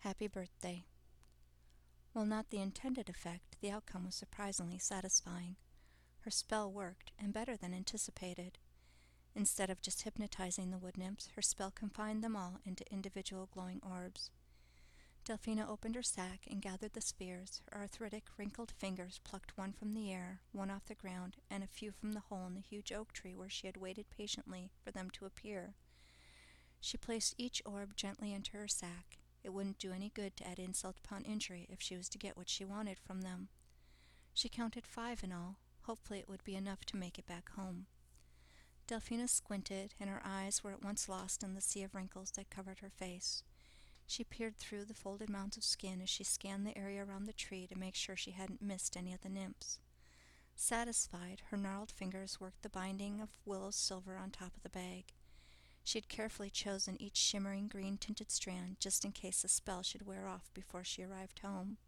Happy birthday. While not the intended effect, the outcome was surprisingly satisfying. Her spell worked, and better than anticipated. Instead of just hypnotizing the wood nymphs, her spell confined them all into individual glowing orbs. Delphina opened her sack and gathered the spheres. Her arthritic, wrinkled fingers plucked one from the air, one off the ground, and a few from the hole in the huge oak tree where she had waited patiently for them to appear. She placed each orb gently into her sack. It wouldn't do any good to add insult upon injury if she was to get what she wanted from them. She counted five in all. Hopefully it would be enough to make it back home. Delphina squinted, and her eyes were at once lost in the sea of wrinkles that covered her face. She peered through the folded mounds of skin as she scanned the area around the tree to make sure she hadn't missed any of the nymphs. Satisfied, her gnarled fingers worked the binding of willow silver on top of the bag. She had carefully chosen each shimmering green tinted strand just in case the spell should wear off before she arrived home.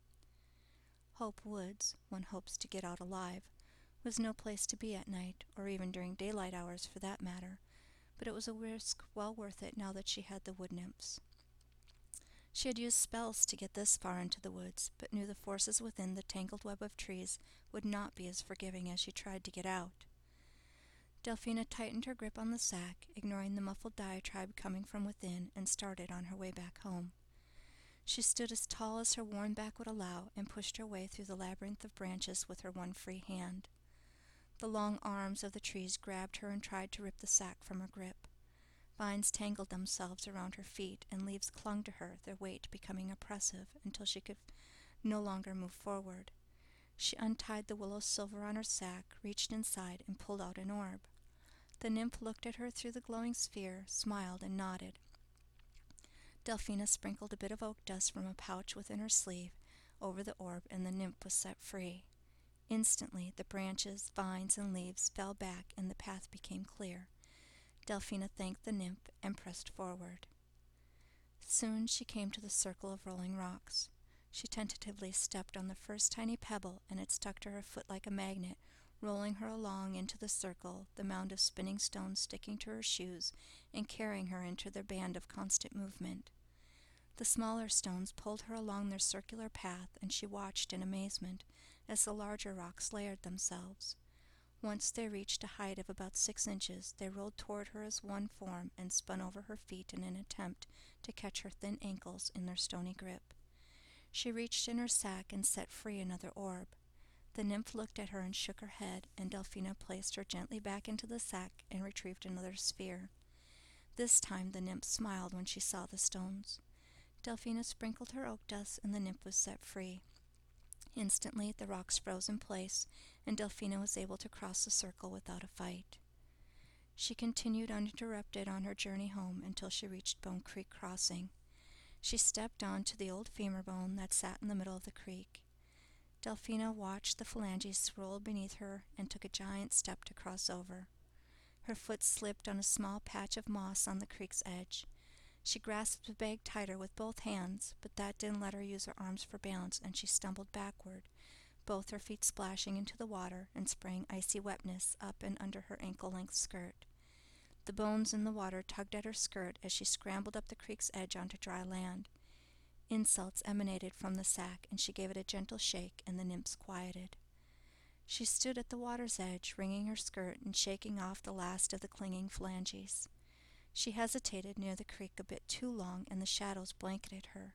Hope Woods, one hopes to get out alive, was no place to be at night, or even during daylight hours for that matter, but it was a risk well worth it now that she had the wood nymphs. She had used spells to get this far into the woods, but knew the forces within the tangled web of trees would not be as forgiving as she tried to get out. Delphina tightened her grip on the sack, ignoring the muffled diatribe coming from within, and started on her way back home. She stood as tall as her worn back would allow and pushed her way through the labyrinth of branches with her one free hand. The long arms of the trees grabbed her and tried to rip the sack from her grip. Vines tangled themselves around her feet, and leaves clung to her, their weight becoming oppressive until she could no longer move forward. She untied the willow silver on her sack, reached inside, and pulled out an orb. The nymph looked at her through the glowing sphere, smiled, and nodded. Delphina sprinkled a bit of oak dust from a pouch within her sleeve over the orb, and the nymph was set free. Instantly, the branches, vines, and leaves fell back, and the path became clear. Delphina thanked the nymph and pressed forward. Soon she came to the circle of rolling rocks. She tentatively stepped on the first tiny pebble, and it stuck to her foot like a magnet, rolling her along into the circle, the mound of spinning stones sticking to her shoes and carrying her into their band of constant movement. The smaller stones pulled her along their circular path, and she watched in amazement as the larger rocks layered themselves. Once they reached a height of about six inches, they rolled toward her as one form and spun over her feet in an attempt to catch her thin ankles in their stony grip. She reached in her sack and set free another orb. The nymph looked at her and shook her head, and Delphina placed her gently back into the sack and retrieved another sphere. This time the nymph smiled when she saw the stones. Delphina sprinkled her oak dust, and the nymph was set free. Instantly the rocks froze in place, and Delphina was able to cross the circle without a fight. She continued uninterrupted on her journey home until she reached Bone Creek Crossing. She stepped on to the old femur bone that sat in the middle of the creek. Delphina watched the phalanges swirl beneath her and took a giant step to cross over. Her foot slipped on a small patch of moss on the creek's edge. She grasped the bag tighter with both hands, but that didn't let her use her arms for balance, and she stumbled backward, both her feet splashing into the water and spraying icy wetness up and under her ankle length skirt. The bones in the water tugged at her skirt as she scrambled up the creek's edge onto dry land. Insults emanated from the sack, and she gave it a gentle shake, and the nymphs quieted. She stood at the water's edge, wringing her skirt and shaking off the last of the clinging phalanges. She hesitated near the creek a bit too long, and the shadows blanketed her.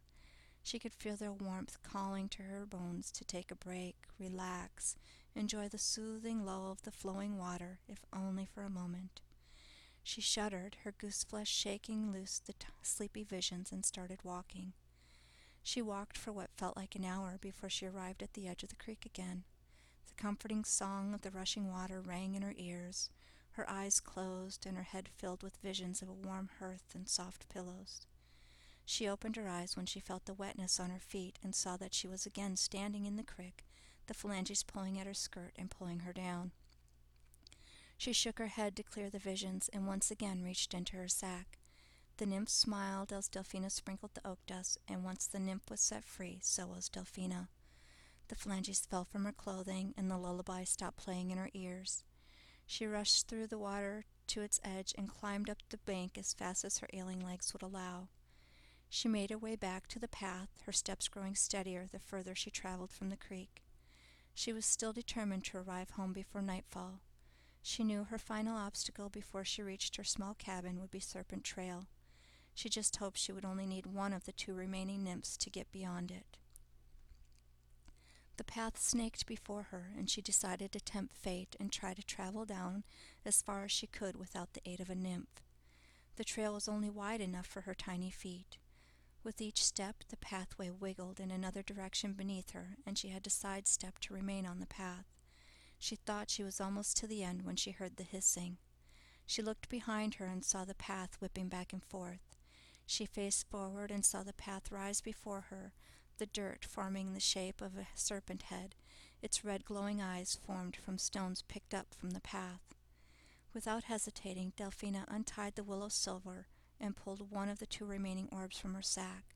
She could feel their warmth calling to her bones to take a break, relax, enjoy the soothing lull of the flowing water, if only for a moment. She shuddered, her goose flesh shaking loose the t- sleepy visions, and started walking. She walked for what felt like an hour before she arrived at the edge of the creek again. The comforting song of the rushing water rang in her ears, her eyes closed, and her head filled with visions of a warm hearth and soft pillows. She opened her eyes when she felt the wetness on her feet and saw that she was again standing in the creek, the phalanges pulling at her skirt and pulling her down. She shook her head to clear the visions and once again reached into her sack. The nymph smiled as Delphina sprinkled the oak dust, and once the nymph was set free, so was Delphina. The phalanges fell from her clothing, and the lullaby stopped playing in her ears. She rushed through the water to its edge and climbed up the bank as fast as her ailing legs would allow. She made her way back to the path, her steps growing steadier the further she traveled from the creek. She was still determined to arrive home before nightfall. She knew her final obstacle before she reached her small cabin would be Serpent Trail. She just hoped she would only need one of the two remaining nymphs to get beyond it. The path snaked before her, and she decided to tempt fate and try to travel down as far as she could without the aid of a nymph. The trail was only wide enough for her tiny feet. With each step, the pathway wiggled in another direction beneath her, and she had to sidestep to remain on the path. She thought she was almost to the end when she heard the hissing. She looked behind her and saw the path whipping back and forth. She faced forward and saw the path rise before her, the dirt forming the shape of a serpent head, its red glowing eyes formed from stones picked up from the path. Without hesitating, Delphina untied the willow silver and pulled one of the two remaining orbs from her sack.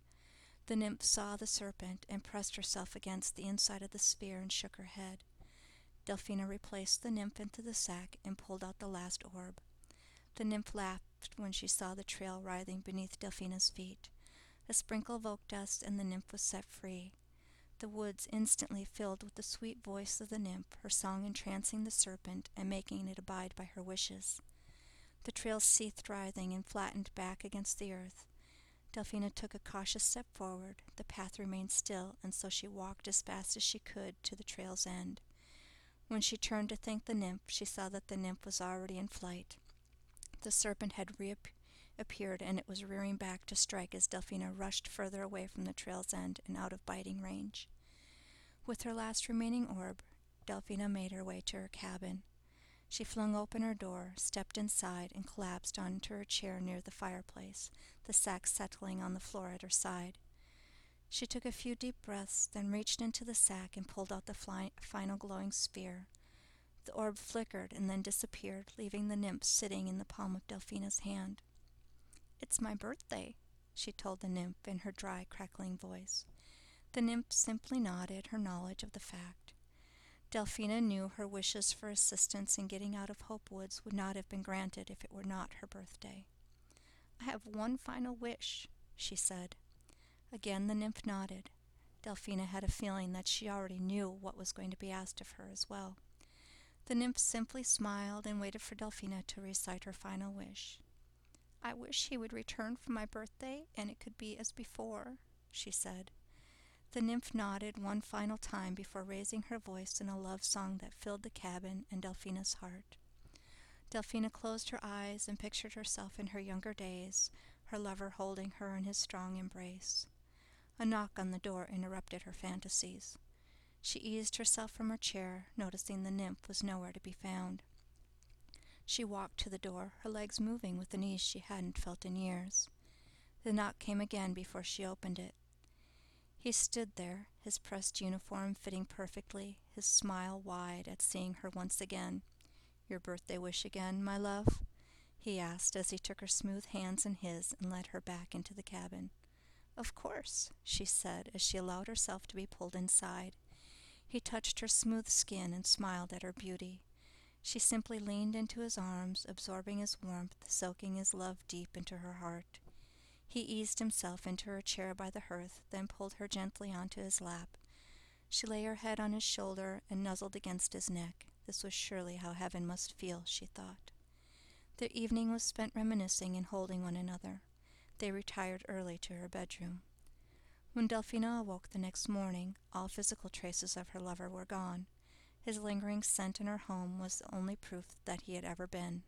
The nymph saw the serpent and pressed herself against the inside of the sphere and shook her head. Delphina replaced the nymph into the sack and pulled out the last orb. The nymph laughed when she saw the trail writhing beneath Delphina's feet. A sprinkle of oak dust and the nymph was set free. The woods instantly filled with the sweet voice of the nymph, her song entrancing the serpent and making it abide by her wishes. The trail ceased writhing and flattened back against the earth. Delphina took a cautious step forward. The path remained still, and so she walked as fast as she could to the trail's end. When she turned to thank the nymph, she saw that the nymph was already in flight. The serpent had reappeared, and it was rearing back to strike as Delphina rushed further away from the trail's end and out of biting range. With her last remaining orb, Delphina made her way to her cabin. She flung open her door, stepped inside, and collapsed onto her chair near the fireplace, the sack settling on the floor at her side. She took a few deep breaths, then reached into the sack and pulled out the final glowing sphere. The orb flickered and then disappeared, leaving the nymph sitting in the palm of Delphina's hand. It's my birthday, she told the nymph in her dry, crackling voice. The nymph simply nodded her knowledge of the fact. Delphina knew her wishes for assistance in getting out of Hope Woods would not have been granted if it were not her birthday. I have one final wish, she said. Again the nymph nodded. Delphina had a feeling that she already knew what was going to be asked of her as well. The nymph simply smiled and waited for Delphina to recite her final wish. I wish he would return for my birthday and it could be as before, she said. The nymph nodded one final time before raising her voice in a love song that filled the cabin and Delphina's heart. Delphina closed her eyes and pictured herself in her younger days, her lover holding her in his strong embrace. A knock on the door interrupted her fantasies. She eased herself from her chair, noticing the nymph was nowhere to be found. She walked to the door, her legs moving with an ease she hadn't felt in years. The knock came again before she opened it. He stood there, his pressed uniform fitting perfectly, his smile wide at seeing her once again. Your birthday wish again, my love? he asked as he took her smooth hands in his and led her back into the cabin. Of course, she said as she allowed herself to be pulled inside. He touched her smooth skin and smiled at her beauty. She simply leaned into his arms, absorbing his warmth, soaking his love deep into her heart. He eased himself into her chair by the hearth, then pulled her gently onto his lap. She lay her head on his shoulder and nuzzled against his neck. This was surely how heaven must feel, she thought. Their evening was spent reminiscing and holding one another. They retired early to her bedroom. When Delphina awoke the next morning, all physical traces of her lover were gone. His lingering scent in her home was the only proof that he had ever been.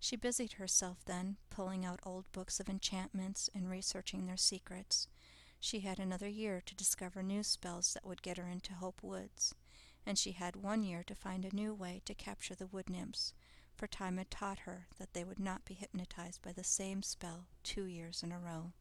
She busied herself then, pulling out old books of enchantments and researching their secrets. She had another year to discover new spells that would get her into Hope Woods, and she had one year to find a new way to capture the wood nymphs, for time had taught her that they would not be hypnotized by the same spell two years in a row.